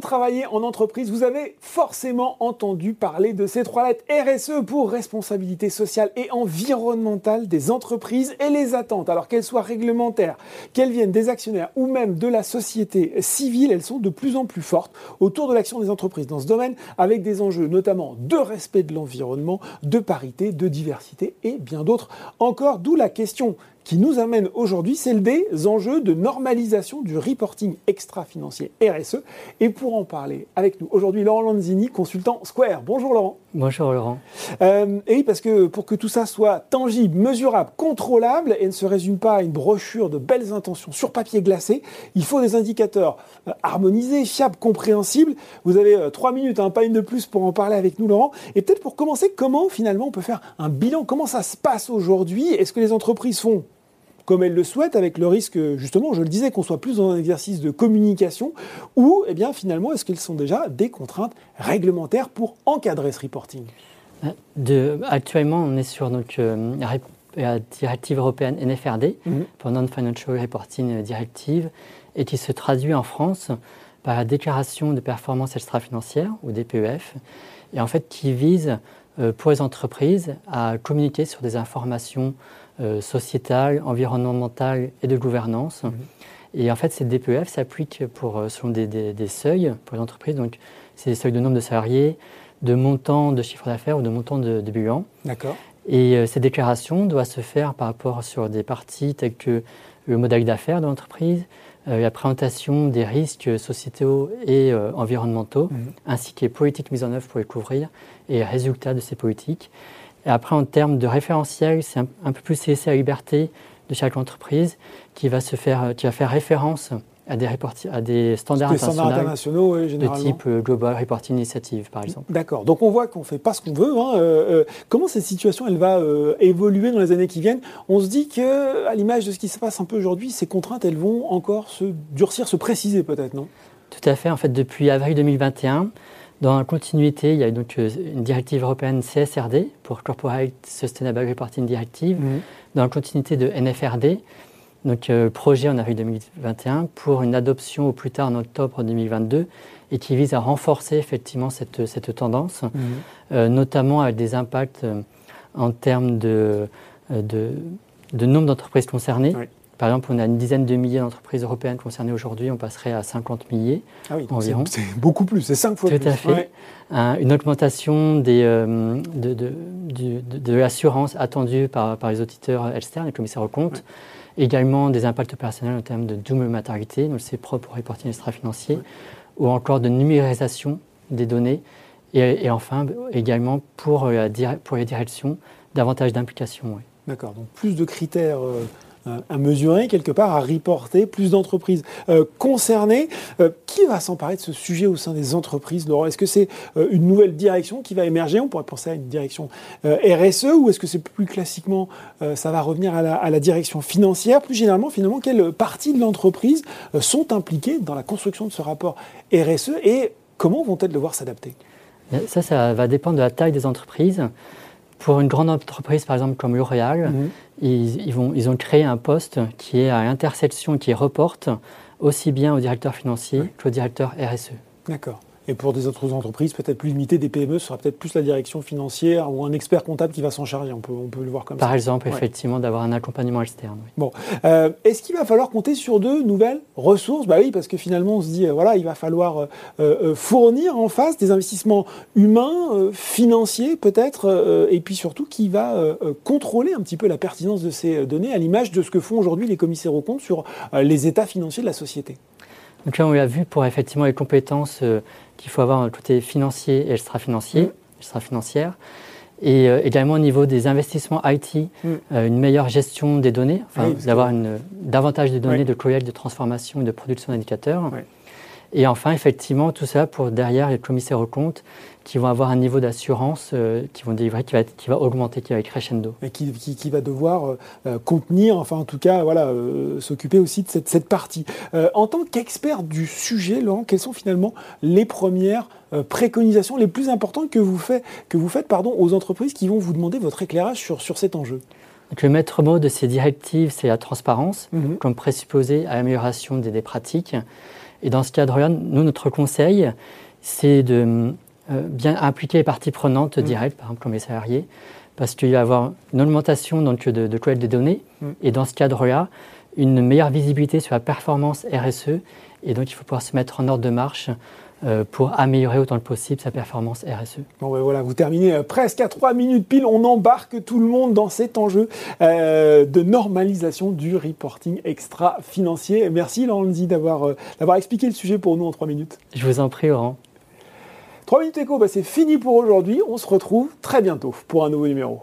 travaillez en entreprise, vous avez forcément entendu parler de ces trois lettres RSE pour responsabilité sociale et environnementale des entreprises et les attentes. Alors qu'elles soient réglementaires, qu'elles viennent des actionnaires ou même de la société civile, elles sont de plus en plus fortes autour de l'action des entreprises dans ce domaine avec des enjeux notamment de respect de l'environnement, de parité, de diversité et bien d'autres encore. D'où la question qui nous amène aujourd'hui, c'est le des enjeux de normalisation du reporting extra-financier RSE. Et pour en parler avec nous aujourd'hui, Laurent Lanzini, consultant Square. Bonjour Laurent. Bonjour Laurent. Euh, et oui, parce que pour que tout ça soit tangible, mesurable, contrôlable et ne se résume pas à une brochure de belles intentions sur papier glacé, il faut des indicateurs euh, harmonisés, fiables, compréhensibles. Vous avez euh, trois minutes, hein, pas une de plus pour en parler avec nous Laurent. Et peut-être pour commencer, comment finalement on peut faire un bilan? Comment ça se passe aujourd'hui? Est-ce que les entreprises font comme elles le souhaitent, avec le risque, justement, je le disais, qu'on soit plus dans un exercice de communication, ou, eh bien, finalement, est-ce qu'elles sont déjà des contraintes réglementaires pour encadrer ce reporting? Euh, de, Actuellement, on est sur donc, euh, la directive européenne NFRD, mhm. pour Non-Financial Reporting Directive, et qui se traduit en France par la déclaration de performance extra-financière, ou DPEF, et en fait qui vise euh, pour les entreprises à communiquer sur des informations euh, sociétale, environnementale et de gouvernance. Mhm. Et en fait, ces DPEF s'appliquent pour, euh, selon des, des, seuils pour les entreprises. Donc, c'est des seuils de nombre de salariés, de montant de chiffre d'affaires ou de montant de, de bilan. D'accord. Et euh, ces déclarations doivent se faire par rapport sur des parties telles que le modèle d'affaires de l'entreprise, la présentation des risques sociétaux et environnementaux, mhm. ainsi que les politiques mises en œuvre pour les couvrir et les résultats de ces politiques. Et après, en termes de référentiel, c'est un, peu plus laissé à liberté de chaque entreprise qui va, se faire, qui va faire référence à des, à des standards, internationaux, de type euh, Global Reporting Initiative, par exemple. D'accord. Donc on voit qu'on ne fait pas ce qu'on veut. Hein. Euh, euh, comment cette situation elle va évoluer dans les années qui viennent? On se dit que, à l'image de ce qui se passe un peu aujourd'hui, ces contraintes, elles vont encore se durcir, se préciser peut-être, non? Tout à fait. En fait, depuis avril 2021, dans la continuité, il y a donc euh, une directive européenne CSRD pour Corporate Sustainable Reporting Directive, mhm. dans la continuité de NFRD, donc euh, projet en avril 2021 pour une adoption au plus tard en octobre 2022 et qui vise à renforcer effectivement cette, cette tendance, mhm. euh, notamment avec des impacts en termes de, de, de nombre d'entreprises concernées. Par exemple, on a une dizaine de milliers d'entreprises européennes concernées aujourd'hui, on passerait à 50 milliers ah oui, environ. C'est beaucoup plus, c'est 5 fois plus. Tout à fait. une augmentation des, euh, de, de, de, l'assurance attendue par, par, les auditeurs externes, les commissaires aux comptes. Également des impacts personnels en termes de double maternité, donc c'est propre au reporting extra-financier, ou encore de numérisation des données. Et, enfin, également pour, la, pour les directions, davantage d'implications. D'accord, donc plus de critères. Euh, à mesurer quelque part, à reporter, plus d'entreprises euh, concernées. Euh, qui va s'emparer de ce sujet au sein des entreprises, Laurent? Est-ce que c'est euh, une nouvelle direction qui va émerger? On pourrait penser à une direction RSE ou est-ce que c'est plus classiquement, ça va revenir à la, à la, direction financière? Plus généralement, finalement, quelles parties de l'entreprise sont impliquées dans la construction de ce rapport RSE et comment vont-elles devoir s'adapter? Ça, ça va dépendre de la taille des entreprises. Pour une grande entreprise, par exemple, comme L'Oréal, mhm. ils, vont, ils, ont créé un poste qui est à l'intersection, qui reporte aussi bien au directeur financier qu'au directeur RSE. D'accord. Et pour des autres entreprises, peut-être plus limitées, des PME, ce sera peut-être plus la direction financière ou un expert comptable qui va s'en charger. On peut, on peut le voir comme Par ça. Par exemple, effectivement, d'avoir un accompagnement externe. Bon. Euh, est-ce qu'il va falloir compter sur de nouvelles ressources? Bah oui, parce que finalement, on se dit, euh, voilà, il va falloir euh, fournir en face des investissements humains, financiers peut-être, et puis surtout qui va contrôler un petit peu la pertinence de ces données à l'image de ce que font aujourd'hui les commissaires aux comptes sur les états financiers de la société. Donc là, on l'a vu pour effectivement les compétences qu'il faut avoir un côté financier et extra-financier, mm. extra-financière. Et euh, également au niveau des investissements IT, mm. euh, une meilleure gestion des données, enfin, d'avoir davantage de données de collecte, de transformation et de production d'indicateurs. Et enfin, effectivement, tout ça pour derrière les commissaires aux comptes qui vont avoir un niveau d'assurance euh, qui vont délivrer, qui va, qui va augmenter, qui va être crescendo. Et qui, qui, va devoir euh, euh, contenir, enfin en tout cas, voilà, s'occuper aussi de cette, cette partie. en tant qu'expert du sujet, Laurent, quelles sont finalement les premières préconisations les plus importantes que vous, fait, que vous faites pardon, aux entreprises qui vont vous demander votre éclairage sur, sur cet enjeu? Donc, le maître mot de ces directives, c'est la transparence, mhm. comme présupposé à l'amélioration des, des pratiques. Et dans ce cadre-là, nous, notre conseil, c'est de bien impliquer les parties prenantes mmh. directes, par exemple comme les salariés, parce qu'il va y avoir une augmentation donc, de, de collecte des données, mmh. et dans ce cadre-là, une meilleure visibilité sur la performance RSE, et donc il faut pouvoir se mettre en ordre de marche euh, pour améliorer autant que possible sa performance RSE. Bon ben voilà, vous terminez euh, presque à 3 minutes pile, on embarque tout le monde dans cet enjeu euh, de normalisation du reporting extra-financier. Merci Lanzi d'avoir d'avoir expliqué le sujet pour nous en 3 minutes. Je vous en prie Laurent. 3 minutes éco, bah, c'est fini pour aujourd'hui, on se retrouve très bientôt pour un nouveau numéro.